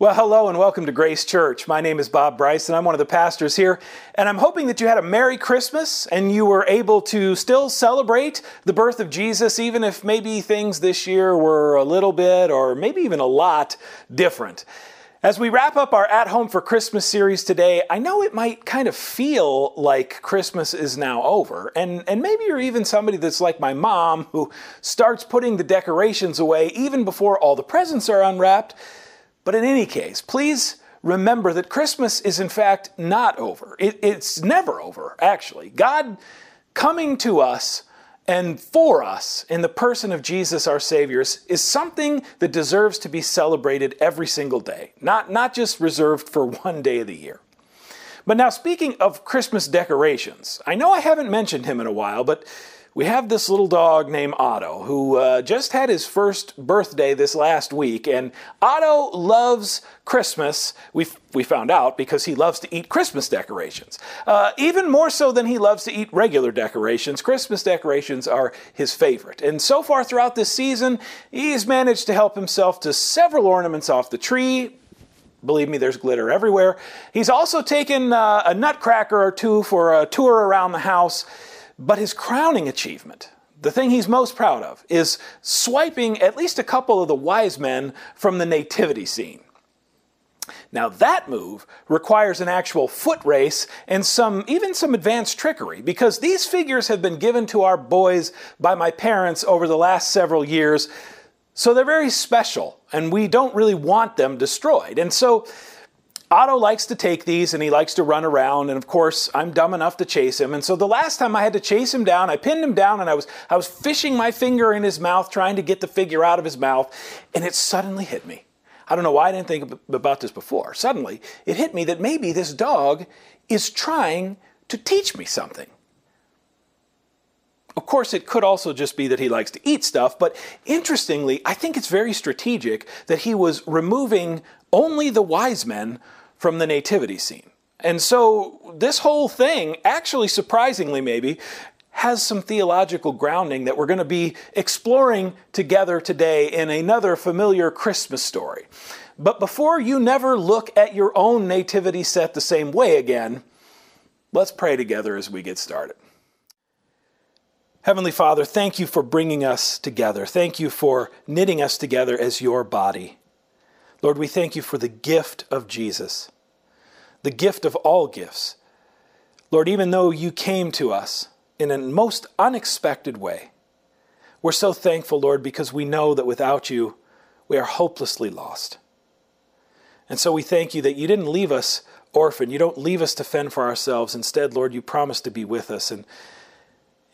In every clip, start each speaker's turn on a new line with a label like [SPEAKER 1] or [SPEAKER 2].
[SPEAKER 1] Well, hello and welcome to Grace Church. My name is Bob Bryce and I'm one of the pastors here. And I'm hoping that you had a Merry Christmas and you were able to still celebrate the birth of Jesus, even if maybe things this year were a little bit or maybe even a lot different. As we wrap up our At Home for Christmas series today, I know it might kind of feel like Christmas is now over. And, and maybe you're even somebody that's like my mom who starts putting the decorations away even before all the presents are unwrapped. But in any case, please remember that Christmas is in fact not over. It, it's never over, actually. God coming to us and for us in the person of Jesus our Savior is, something that deserves to be celebrated every single day, not, not just reserved for one day of the year. But now, speaking of Christmas decorations, I know I haven't mentioned him in a while, but we have this little dog named Otto who uh, just had his first birthday this last week. And Otto loves Christmas. We, we found out because he loves to eat Christmas decorations. Uh, even more so than he loves to eat regular decorations, Christmas decorations are his favorite. And so far throughout this season, he's managed to help himself to several ornaments off the tree, Believe me, there's glitter everywhere. He's also taken uh, a nutcracker or two for a tour around the house. But his crowning achievement, the thing he's most proud of, is swiping at least a couple of the wise men from the nativity scene. Now that move requires an actual foot race and some even some advanced trickery because these figures have been given to our boys by my parents over the last several years. So they're very special and we don't really want them destroyed. And so Otto likes to take these and he likes to run around and of course I'm dumb enough to chase him. And so the last time I had to chase him down, I pinned him down and I was I was fishing my finger in his mouth trying to get the figure out of his mouth and it suddenly hit me. I don't know why I didn't think about this before. Suddenly, it hit me that maybe this dog is trying to teach me something. Of course, it could also just be that he likes to eat stuff, but interestingly, I think it's very strategic that he was removing only the wise men from the nativity scene. And so this whole thing, actually surprisingly maybe, has some theological grounding that we're going to be exploring together today in another familiar Christmas story. But before you never look at your own nativity set the same way again, let's pray together as we get started. Heavenly Father, thank you for bringing us together. Thank you for knitting us together as your body. Lord, we thank you for the gift of Jesus the gift of all gifts. Lord, even though you came to us in a most unexpected way, we're so thankful, Lord, because we know that without you, we are hopelessly lost. And so we thank you that you didn't leave us orphan. You don't leave us to fend for ourselves. Instead, Lord, you promise to be with us. And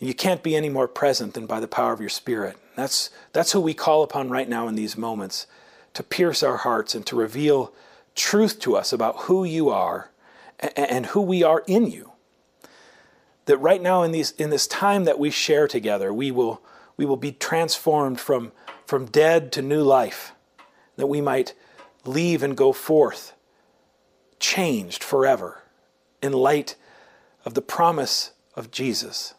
[SPEAKER 1] you can't be any more present than by the power of your Spirit. That's, that's who we call upon right now in these moments to pierce our hearts and to reveal truth to us about who you are and who we are in you. That right now in, these, in this time that we share together, we will, we will be transformed from, from dead to new life, that we might leave and go forth changed forever in light of the promise of Jesus,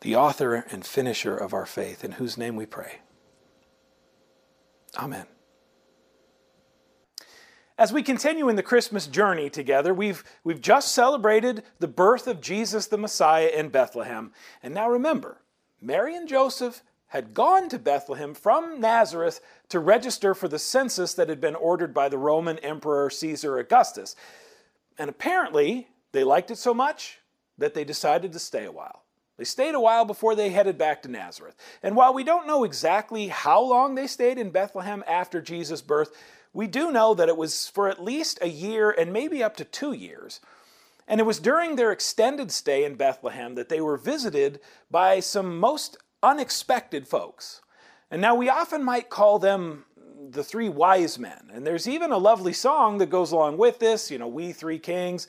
[SPEAKER 1] the author and finisher of our faith, in whose name we pray. Amen. As we continue in the Christmas journey together, we've, we've just celebrated the birth of Jesus the Messiah in Bethlehem. And now remember, Mary and Joseph had gone to Bethlehem from Nazareth to register for the census that had been ordered by the Roman Emperor Caesar Augustus. And apparently, they liked it so much that they decided to stay a while. They stayed a while before they headed back to Nazareth. And while we don't know exactly how long they stayed in Bethlehem after Jesus' birth, we do know that it was for at least a year and maybe up to two years. And it was during their extended stay in Bethlehem that they were visited by some most unexpected folks. And now we often might call them the three wise men. And there's even a lovely song that goes along with this, you know, We Three Kings.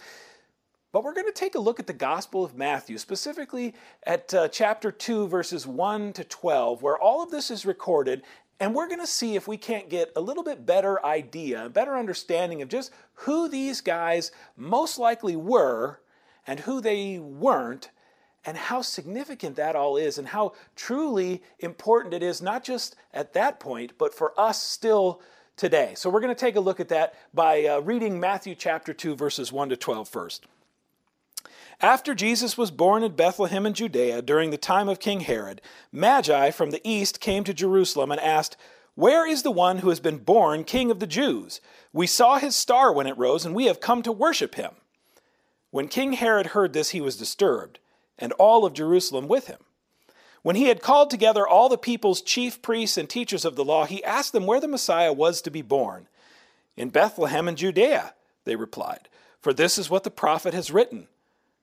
[SPEAKER 1] But we're going to take a look at the Gospel of Matthew, specifically at uh, chapter 2, verses 1 to 12, where all of this is recorded, and we're going to see if we can't get a little bit better idea, a better understanding of just who these guys most likely were and who they weren't, and how significant that all is, and how truly important it is, not just at that point, but for us still today. So we're going to take a look at that by uh, reading Matthew chapter 2, verses 1 to 12 first. After Jesus was born in Bethlehem in Judea during the time of King Herod, Magi from the east came to Jerusalem and asked, Where is the one who has been born King of the Jews? We saw his star when it rose, and we have come to worship him. When King Herod heard this, he was disturbed, and all of Jerusalem with him. When he had called together all the people's chief priests and teachers of the law, he asked them where the Messiah was to be born. In Bethlehem in Judea, they replied, for this is what the prophet has written.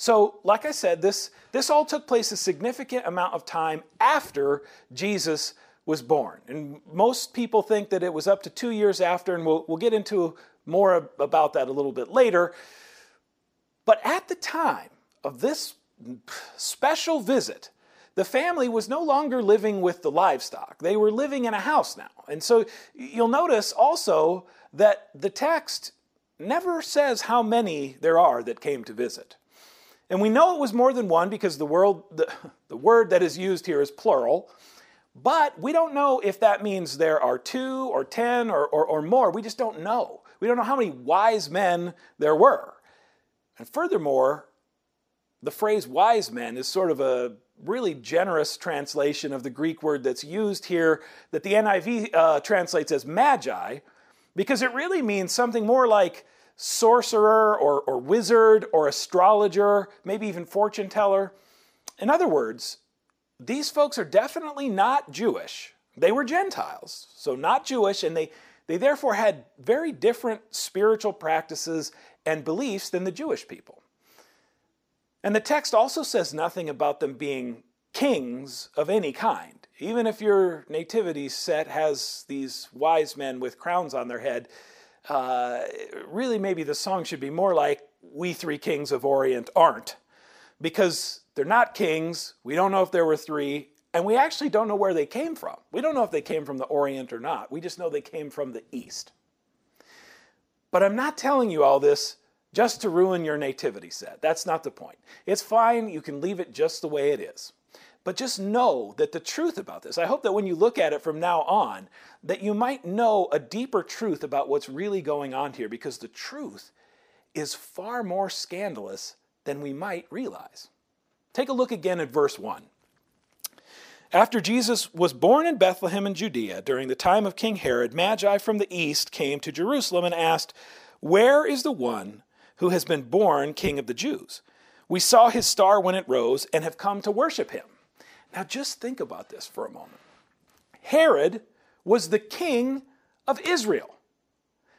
[SPEAKER 1] So, like I said, this, this all took place a significant amount of time after Jesus was born. And most people think that it was up to two years after, and we'll, we'll get into more about that a little bit later. But at the time of this special visit, the family was no longer living with the livestock. They were living in a house now. And so you'll notice also that the text never says how many there are that came to visit. And we know it was more than one because the, world, the, the word that is used here is plural. But we don't know if that means there are two or ten or, or, or more. We just don't know. We don't know how many wise men there were. And furthermore, the phrase wise men is sort of a really generous translation of the Greek word that's used here that the NIV uh, translates as magi, because it really means something more like sorcerer or, or wizard or astrologer, maybe even fortune teller. In other words, these folks are definitely not Jewish. They were Gentiles, so not Jewish, and they, they therefore had very different spiritual practices and beliefs than the Jewish people. And the text also says nothing about them being kings of any kind. Even if your nativity set has these wise men with crowns on their head, uh, really maybe the song should be more like We Three Kings of Orient Aren't, because they're not kings. We don't know if there were three, and we actually don't know where they came from. We don't know if they came from the Orient or not. We just know they came from the East. But I'm not telling you all this just to ruin your nativity set. That's not the point. It's fine, you can leave it just the way it is. But just know that the truth about this, I hope that when you look at it from now on, that you might know a deeper truth about what's really going on here, because the truth is far more scandalous than we might realize. Take a look again at verse 1. After Jesus was born in Bethlehem in Judea during the time of King Herod, Magi from the east came to Jerusalem and asked, Where is the one who has been born King of the Jews? We saw his star when it rose and have come to worship him. Now, just think about this for a moment. Herod was the king of Israel.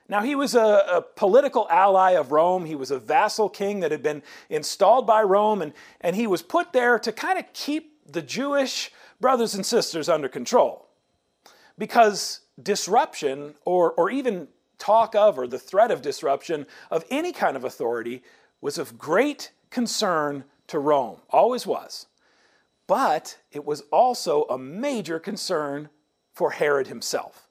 [SPEAKER 1] Now, he was a, a, political ally of Rome. He was a vassal king that had been installed by Rome, and, and he was put there to kind of keep the Jewish brothers and sisters under control. Because disruption, or, or even talk of, or the threat of disruption of any kind of authority, was of great concern to Rome, always was. But it was also a major concern for Herod himself.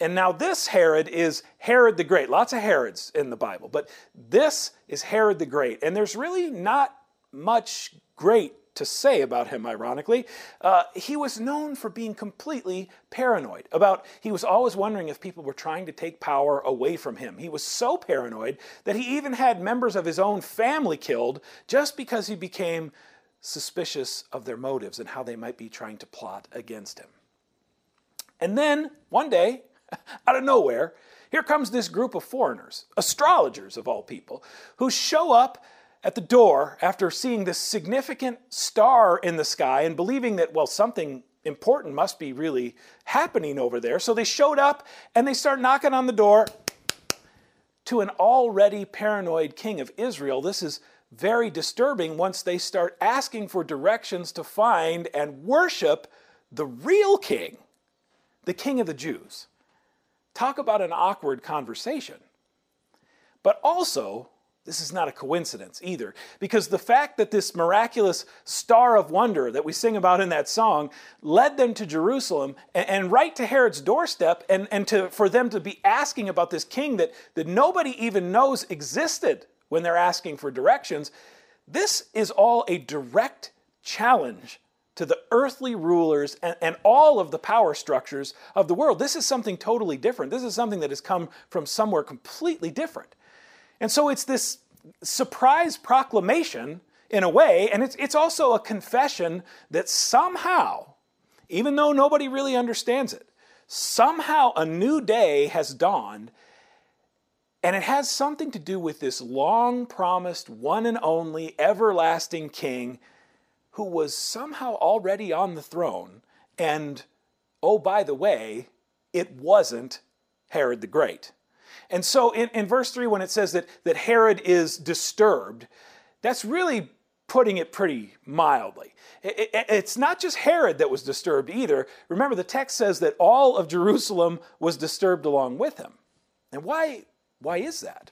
[SPEAKER 1] And now, this Herod is Herod the Great. Lots of Herods in the Bible, but this is Herod the Great. And there's really not much great to say about him, ironically. Uh, he was known for being completely paranoid about, he was always wondering if people were trying to take power away from him. He was so paranoid that he even had members of his own family killed just because he became suspicious of their motives and how they might be trying to plot against him. And then, one day, out of nowhere, Here comes this group of foreigners, astrologers of all people, who show up at the door after seeing this significant star in the sky and believing that, well, something important must be really happening over there. So they showed up and they start knocking on the door to an already paranoid king of Israel. This is very disturbing once they start asking for directions to find and worship the real king, the king of the Jews. Talk about an awkward conversation. But also, this is not a coincidence either, because the fact that this miraculous star of wonder that we sing about in that song led them to Jerusalem and, and, right to Herod's doorstep, and, and to, for them to be asking about this king that, that nobody even knows existed when they're asking for directions, this is all a direct challenge to the earthly rulers and, and all of the power structures of the world. This is something totally different. This is something that has come from somewhere completely different. And so it's this surprise proclamation in a way, and it's, it's also a confession that somehow, even though nobody really understands it, somehow a new day has dawned, and it has something to do with this long promised, one and only, everlasting king who was somehow already on the throne. And oh, by the way, it wasn't Herod the Great. And so in, in verse 3, when it says that, that Herod is disturbed, that's really putting it pretty mildly. It, it, it's not just Herod that was disturbed either. Remember, the text says that all of Jerusalem was disturbed along with him. And why, why is that?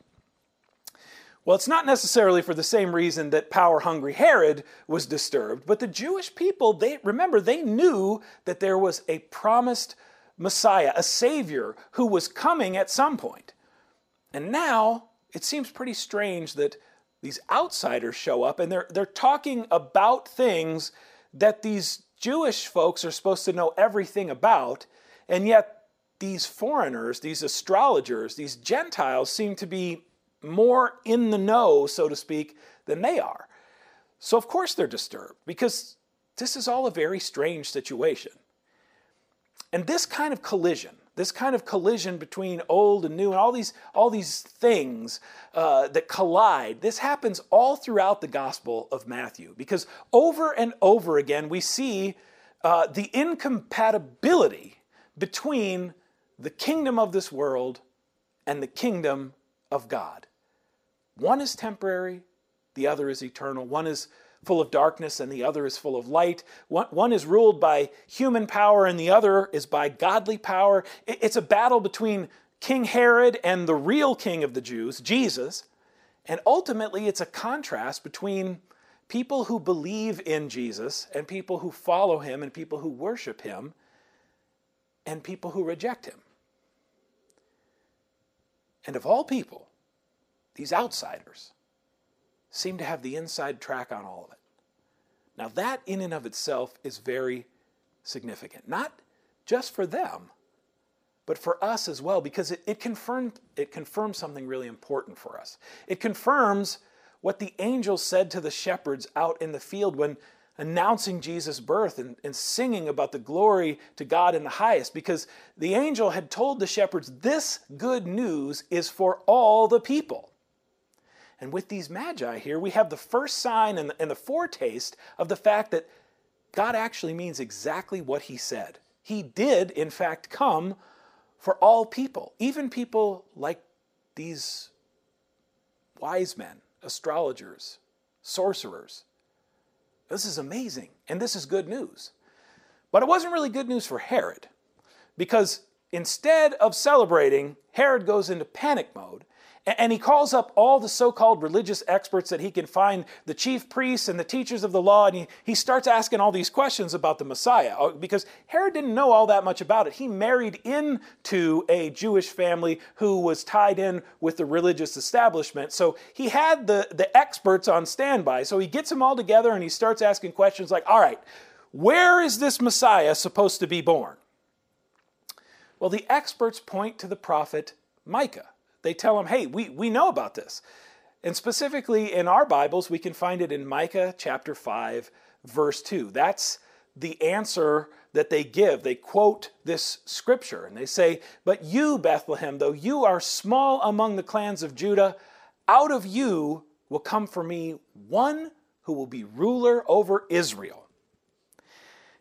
[SPEAKER 1] Well, it's not necessarily for the same reason that power hungry Herod was disturbed, but the Jewish people, they remember, they knew that there was a promised Messiah, a Savior who was coming at some point. And now it seems pretty strange that these outsiders show up and they're, they're talking about things that these Jewish folks are supposed to know everything about, and yet these foreigners, these astrologers, these Gentiles seem to be more in the know, so to speak, than they are. So, of course, they're disturbed because this is all a very strange situation. And this kind of collision, this kind of collision between old and new and all these, all these things uh, that collide, this happens all throughout the Gospel of Matthew because over and over again we see uh, the incompatibility between the kingdom of this world and the kingdom of God. One is temporary, the other is eternal. One is full of darkness and the other is full of light. One, one is ruled by human power and the other is by godly power. It's a battle between King Herod and the real king of the Jews, Jesus. And ultimately, it's a contrast between people who believe in Jesus and people who follow him and people who worship him and people who reject him. And of all people, these outsiders, seem to have the inside track on all of it. Now, that in and of itself is very significant, not just for them, but for us as well, because it, it, confirmed, it confirms something really important for us. It confirms what the angel said to the shepherds out in the field when announcing Jesus' birth and, and singing about the glory to God in the highest, because the angel had told the shepherds, This good news is for all the people. And with these magi here, we have the first sign and the, and the foretaste of the fact that God actually means exactly what he said. He did, in fact, come for all people, even people like these wise men, astrologers, sorcerers. This is amazing, and this is good news. But it wasn't really good news for Herod, because instead of celebrating, Herod goes into panic mode and he calls up all the so called religious experts that he can find, the chief priests and the teachers of the law, and he, he starts asking all these questions about the Messiah uh, because Herod didn't know all that much about it. He married into a Jewish family who was tied in with the religious establishment. So he had the, the experts on standby. So he gets them all together and he starts asking questions like, all right, where is this Messiah supposed to be born? Well, the experts point to the prophet Micah. They tell him, hey, we, we know about this. And specifically in our Bibles, we can find it in Micah chapter 5, verse 2. That's the answer that they give. They quote this scripture and they say, But you, Bethlehem, though you are small among the clans of Judah, out of you will come for me one who will be ruler over Israel.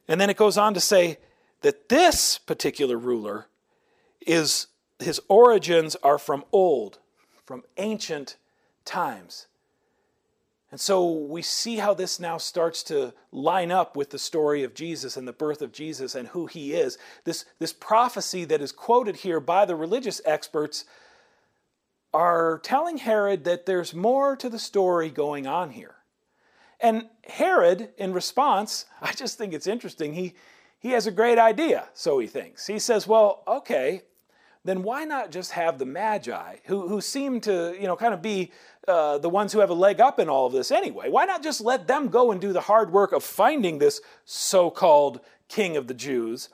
[SPEAKER 1] And then it goes on to say that this particular ruler is his origins are from old, from ancient times. And so we see how this now starts to line up with the story of Jesus and the birth of Jesus and who he is. This, this prophecy that is quoted here by the religious experts are telling Herod that there's more to the story going on here. And Herod, in response, I just think it's interesting. He, he has a great idea, so he thinks. He says, Well, okay, then why not just have the Magi, who, who seem to, you know, kind of be uh, the ones who have a leg up in all of this anyway? Why not just let them go and do the hard work of finding this so called king of the Jews?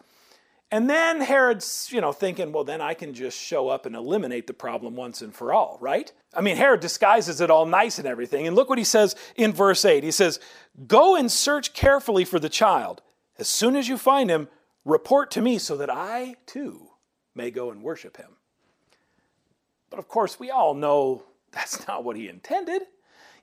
[SPEAKER 1] And then Herod's, you know, thinking, well, then I can just show up and eliminate the problem once and for all, right? I mean, Herod disguises it all nice and everything. And look what he says in verse 8. He says, Go and search carefully for the child. As soon as you find him, report to me so that I too may go and worship him. But of course, we all know that's not what he intended.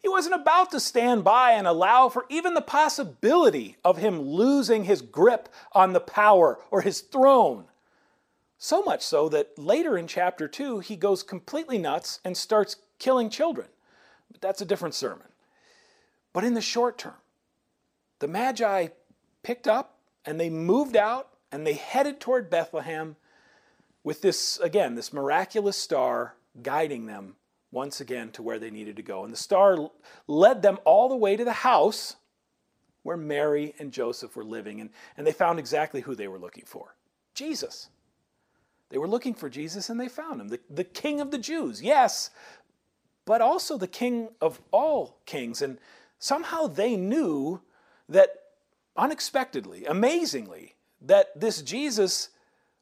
[SPEAKER 1] He wasn't about to stand by and allow for even the possibility of him losing his grip on the power or his throne. So much so that later in chapter 2, he goes completely nuts and starts killing children. But that's a different sermon. But in the short term, the Magi picked up and they moved out and they headed toward Bethlehem with this, again, this miraculous star guiding them once again to where they needed to go. And the star led them all the way to the house where Mary and Joseph were living. And, and they found exactly who they were looking for Jesus. They were looking for Jesus and they found him, the, the King of the Jews, yes, but also the King of all kings. And somehow they knew that unexpectedly, amazingly, that this Jesus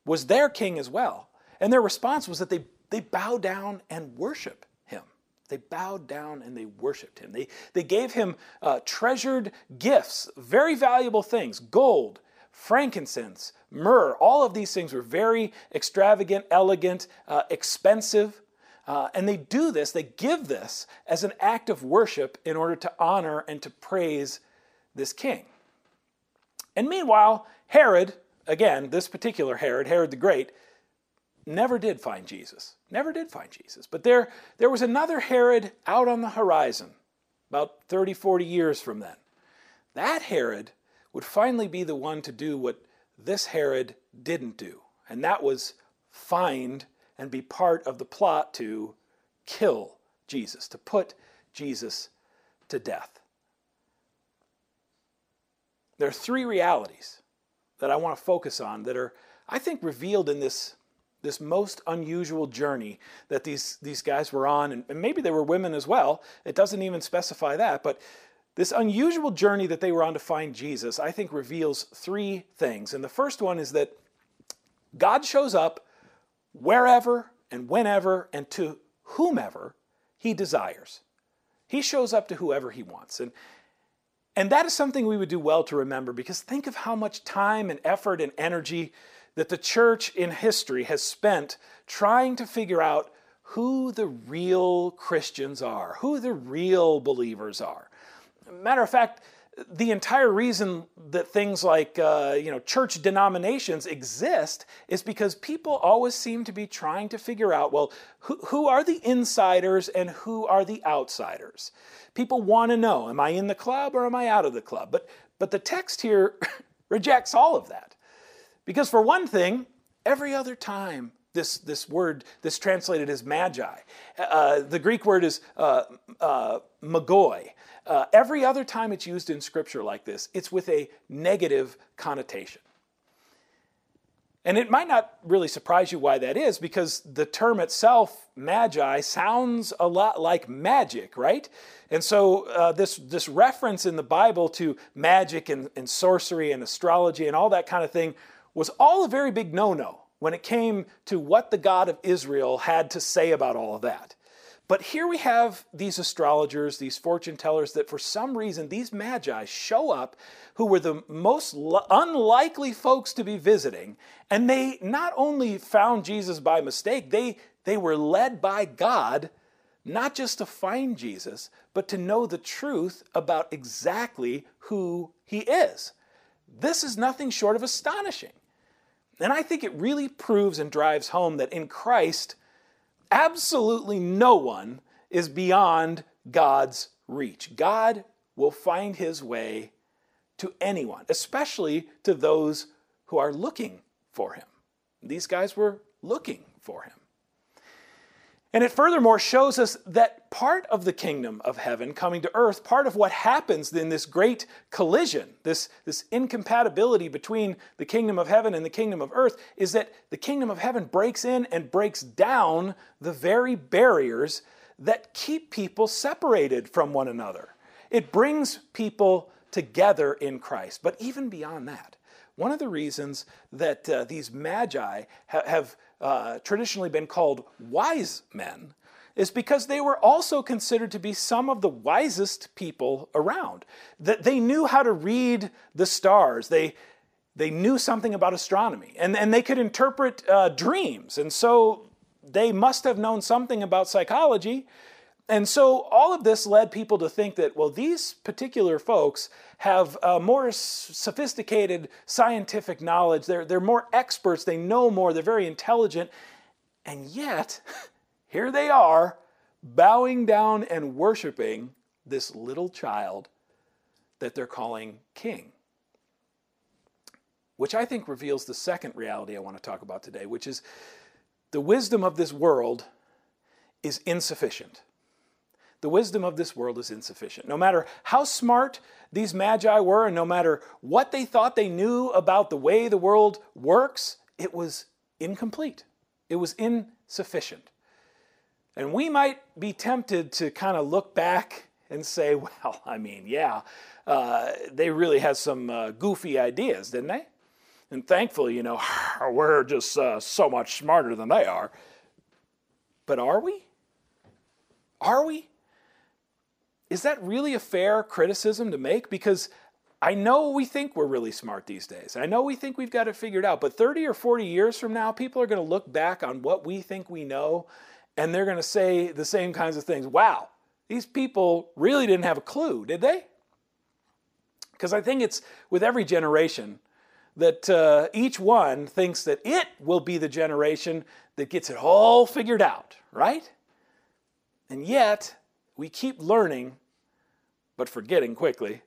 [SPEAKER 1] was their king as well. And their response was that they, they bow down and worship him. They bowed down and they worshiped him. They, they gave him uh, treasured gifts, very valuable things gold, frankincense, myrrh. All of these things were very extravagant, elegant, uh, expensive. Uh, and they do this, they give this as an act of worship in order to honor and to praise this king. And meanwhile, Herod, again, this particular Herod, Herod the Great, never did find Jesus. Never did find Jesus. But there, there was another Herod out on the horizon, about 30, 40 years from then. That Herod would finally be the one to do what this Herod didn't do, and that was find and be part of the plot to kill Jesus, to put Jesus to death. There are three realities that I want to focus on that are, I think, revealed in this, this most unusual journey that these, these guys were on, and, and maybe they were women as well. It doesn't even specify that, but this unusual journey that they were on to find Jesus, I think, reveals three things. And the first one is that God shows up wherever and whenever and to whomever he desires. He shows up to whoever he wants. And, and that is something we would do well to remember because think of how much time and effort and energy that the church in history has spent trying to figure out who the real Christians are, who the real believers are. Matter of fact, the entire reason that things like uh, you know church denominations exist is because people always seem to be trying to figure out well who, who are the insiders and who are the outsiders? People want to know am i in the club or am i out of the club? But but the text here rejects all of that. Because for one thing every other time this, this word this translated as magi uh, the greek word is uh, uh, magoi uh, every other time it's used in scripture like this, it's with a negative connotation. And it might not really surprise you why that is, because the term itself, magi, sounds a lot like magic, right? And so uh, this, this reference in the Bible to magic and, and sorcery and astrology and all that kind of thing was all a very big no no when it came to what the God of Israel had to say about all of that. But here we have these astrologers, these fortune tellers, that for some reason these magi show up who were the most unlikely folks to be visiting. And they not only found Jesus by mistake, they, they were led by God not just to find Jesus, but to know the truth about exactly who he is. This is nothing short of astonishing. And I think it really proves and drives home that in Christ, absolutely no one is beyond God's reach. God will find his way to anyone, especially to those who are looking for him. These guys were looking for him. And it furthermore shows us that part of the kingdom of heaven coming to earth, part of what happens in this great collision, this, this incompatibility between the kingdom of heaven and the kingdom of earth, is that the kingdom of heaven breaks in and breaks down the very barriers that keep people separated from one another. It brings people together in Christ. But even beyond that, one of the reasons that uh, these magi ha- have uh, traditionally been called wise men is because they were also considered to be some of the wisest people around. That they knew how to read the stars. They they knew something about astronomy and, and they could interpret uh, dreams. And so they must have known something about psychology. And so all of this led people to think that, well, these particular folks have uh, more sophisticated scientific knowledge. They're, they're more experts. They know more. They're very intelligent. And yet, here they are bowing down and worshiping this little child that they're calling king. Which I think reveals the second reality I want to talk about today, which is the wisdom of this world is insufficient. The wisdom of this world is insufficient. No matter how smart these magi were, and no matter what they thought they knew about the way the world works, it was incomplete. It was insufficient. And we might be tempted to kind of look back and say, well, I mean, yeah, uh, they really had some uh, goofy ideas, didn't they? And thankfully, you know, we're just uh, so much smarter than they are. But are we? Are we? Is that really a fair criticism to make? Because I know we think we're really smart these days. I know we think we've got it figured out. But 30 or 40 years from now, people are going to look back on what we think we know and they're going to say the same kinds of things. Wow, these people really didn't have a clue, did they? Because I think it's with every generation that uh, each one thinks that it will be the generation that gets it all figured out, right? And yet, we keep learning, but forgetting quickly,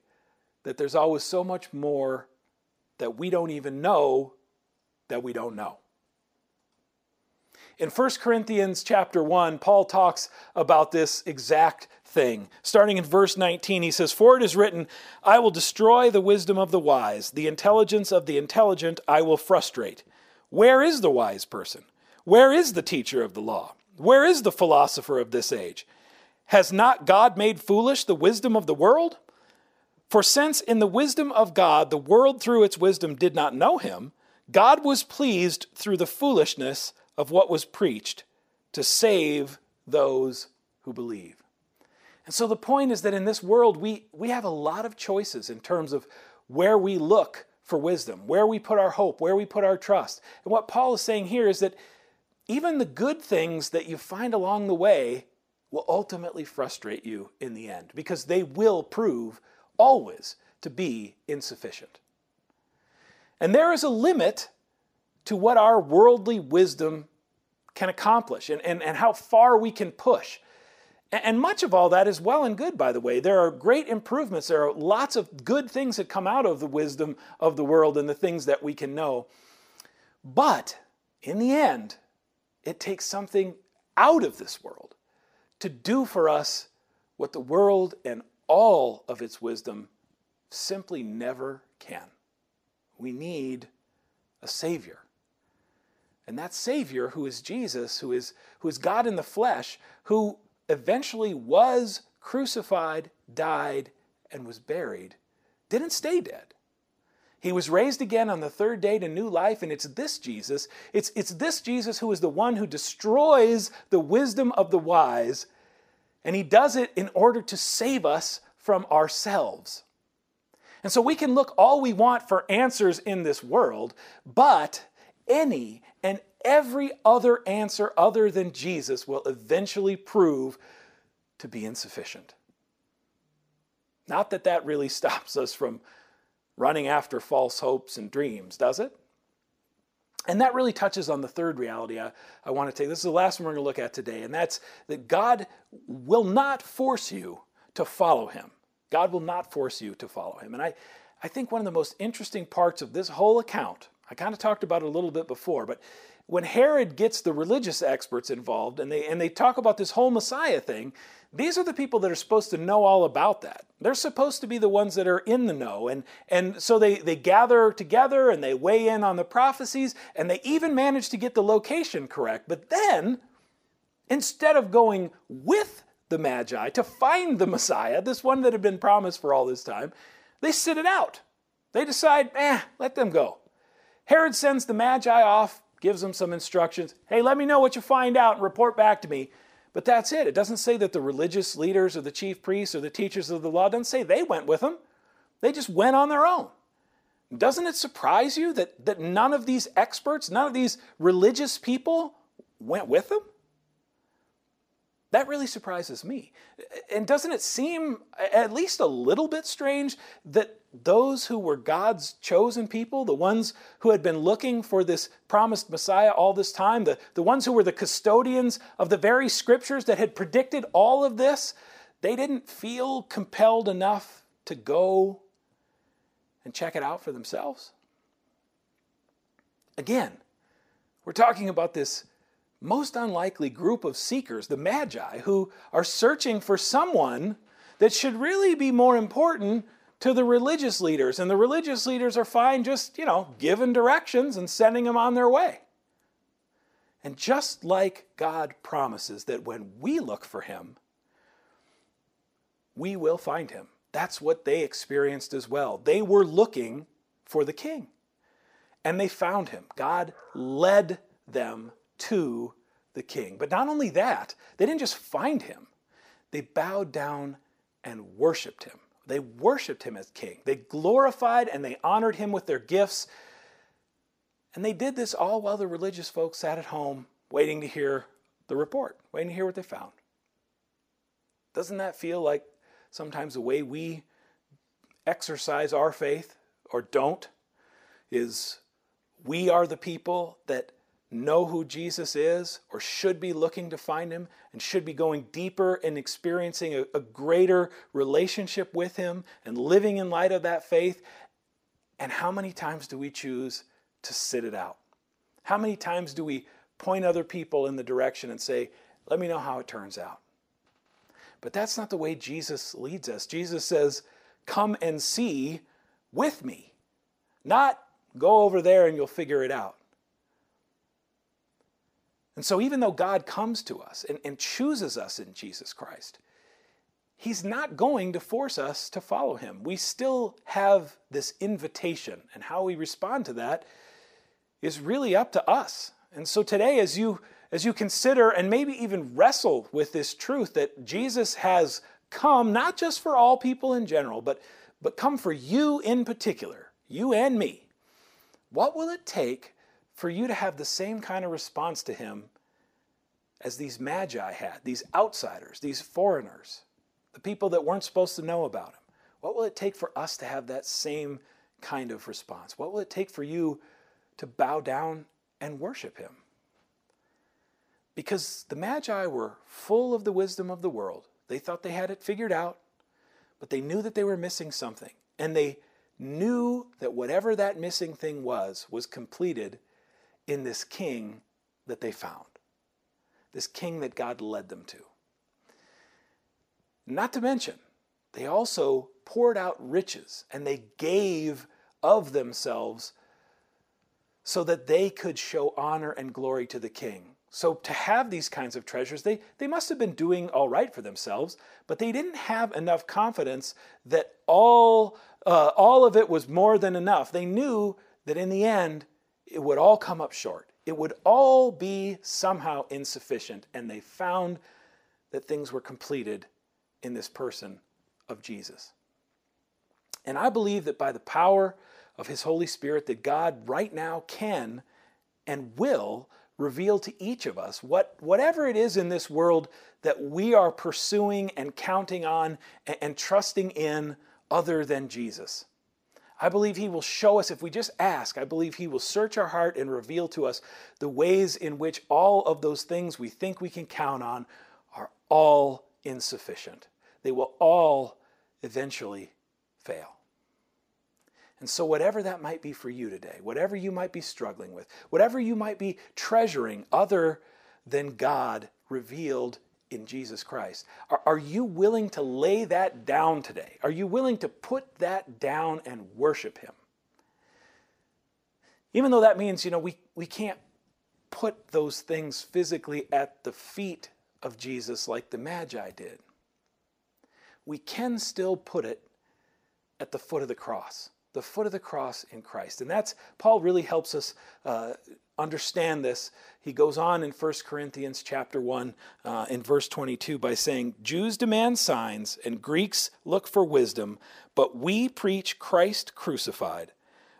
[SPEAKER 1] that there's always so much more that we don't even know that we don't know. In 1 Corinthians chapter 1, Paul talks about this exact thing. Starting in verse 19, he says, For it is written, I will destroy the wisdom of the wise, the intelligence of the intelligent I will frustrate. Where is the wise person? Where is the teacher of the law? Where is the philosopher of this age? Has not God made foolish the wisdom of the world? For since in the wisdom of God the world through its wisdom did not know him, God was pleased through the foolishness of what was preached to save those who believe. And so the point is that in this world, we, we have a lot of choices in terms of where we look for wisdom, where we put our hope, where we put our trust. And what Paul is saying here is that even the good things that you find along the way will ultimately frustrate you in the end because they will prove always to be insufficient. And there is a limit to what our worldly wisdom can accomplish and, and, and how far we can push. And much of all that is well and good, by the way. There are great improvements. There are lots of good things that come out of the wisdom of the world and the things that we can know. But in the end, it takes something out of this world to do for us what the world and all of its wisdom simply never can. We need a Savior. And that Savior, who is Jesus, who is, who is God in the flesh, who eventually was crucified, died, and was buried, didn't stay dead. He was raised again on the third day to new life, and it's this Jesus, it's, it's this Jesus who is the one who destroys the wisdom of the wise And he does it in order to save us from ourselves. And so we can look all we want for answers in this world, but any and every other answer other than Jesus will eventually prove to be insufficient. Not that that really stops us from running after false hopes and dreams, does it? And that really touches on the third reality I, I want to take. This is the last one we're going to look at today, and that's that God will not force you to follow him. God will not force you to follow him. And I, I think one of the most interesting parts of this whole account, I kind of talked about it a little bit before, but when Herod gets the religious experts involved and they, and they talk about this whole Messiah thing, these are the people that are supposed to know all about that. They're supposed to be the ones that are in the know. And, and so they, they gather together and they weigh in on the prophecies and they even manage to get the location correct. But then, instead of going with the Magi to find the Messiah, this one that had been promised for all this time, they sit it out. They decide, eh, let them go. Herod sends the Magi off, gives them some instructions. Hey, let me know what you find out and report back to me. But that's it. It doesn't say that the religious leaders or the chief priests or the teachers of the law, doesn't say they went with them. They just went on their own. Doesn't it surprise you that, that none of these experts, none of these religious people went with them? That really surprises me. And doesn't it seem at least a little bit strange that those who were God's chosen people, the ones who had been looking for this promised Messiah all this time, the, the ones who were the custodians of the very scriptures that had predicted all of this, they didn't feel compelled enough to go and check it out for themselves? Again, we're talking about this most unlikely group of seekers, the Magi, who are searching for someone that should really be more important to the religious leaders. And the religious leaders are fine just, you know, giving directions and sending them on their way. And just like God promises that when we look for Him, we will find Him. That's what they experienced as well. They were looking for the King, and they found Him. God led them to the king. But not only that, they didn't just find him, they bowed down and worshiped him. They worshiped him as king. They glorified and they honored him with their gifts. And they did this all while the religious folks sat at home waiting to hear the report, waiting to hear what they found. Doesn't that feel like sometimes the way we exercise our faith or don't is we are the people that know who Jesus is or should be looking to find him and should be going deeper and experiencing a, a, greater relationship with him and living in light of that faith. And how many times do we choose to sit it out? How many times do we point other people in the direction and say, let me know how it turns out? But that's not the way Jesus leads us. Jesus says, come and see with me, not go over there and you'll figure it out. And so, even though God comes to us and, and chooses us in Jesus Christ, He's not going to force us to follow Him. We still have this invitation, and how we respond to that is really up to us. And so, today, as you as you consider and maybe even wrestle with this truth that Jesus has come not just for all people in general, but, but come for you in particular, you and me, what will it take for you to have the same kind of response to him as these magi had, these outsiders, these foreigners, the people that weren't supposed to know about him. What will it take for us to have that same kind of response? What will it take for you to bow down and worship him? Because the Magi were full of the wisdom of the world. They thought they had it figured out, but they knew that they were missing something. And they knew that whatever that missing thing was, was completed in this king that they found, this king that God led them to. Not to mention, they also poured out riches and they gave of themselves so that they could show honor and glory to the king. So, to have these kinds of treasures, they, they must have been doing all right for themselves, but they didn't have enough confidence that all, uh, all of it was more than enough. They knew that in the end, it would all come up short. It would all be somehow insufficient. And they found that things were completed in this person of Jesus. And I believe that by the power of his Holy Spirit that God right now can and will reveal to each of us what whatever it is in this world that we are pursuing and counting on and, and trusting in other than Jesus. I believe He will show us, if we just ask, I believe He will search our heart and reveal to us the ways in which all of those things we think we can count on are all insufficient. They will all eventually fail. And so, whatever that might be for you today, whatever you might be struggling with, whatever you might be treasuring other than God revealed in Jesus Christ, are, are, you willing to lay that down today? Are you willing to put that down and worship Him? Even though that means, you know, we, we can't put those things physically at the feet of Jesus like the Magi did, we can still put it at the foot of the cross the foot of the cross in Christ. And that's, Paul really helps us uh, understand this. He goes on in 1 Corinthians chapter 1 uh, in verse 22 by saying, Jews demand signs and Greeks look for wisdom, but we preach Christ crucified,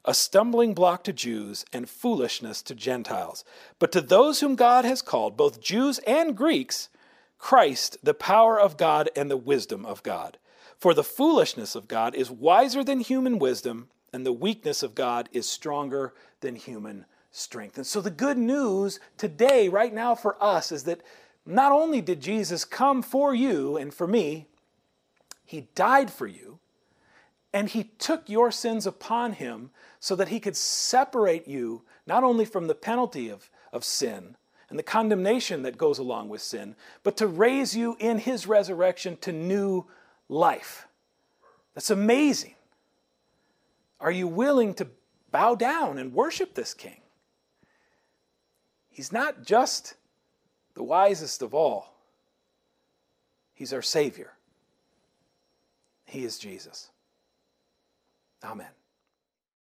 [SPEAKER 1] a stumbling block to Jews and foolishness to Gentiles. But to those whom God has called, both Jews and Greeks, Christ, the power of God and the wisdom of God. For the foolishness of God is wiser than human wisdom, and the weakness of God is stronger than human strength. And so, the good news today, right now, for us is that not only did Jesus come for you and for me, He died for you, and He took your sins upon Him so that He could separate you not only from the penalty of, of sin and the condemnation that goes along with sin, but to raise you in His resurrection to new life. That's amazing. Are you willing to bow down and worship this king? He's not just the wisest of all, he's our Savior. He is Jesus. Amen.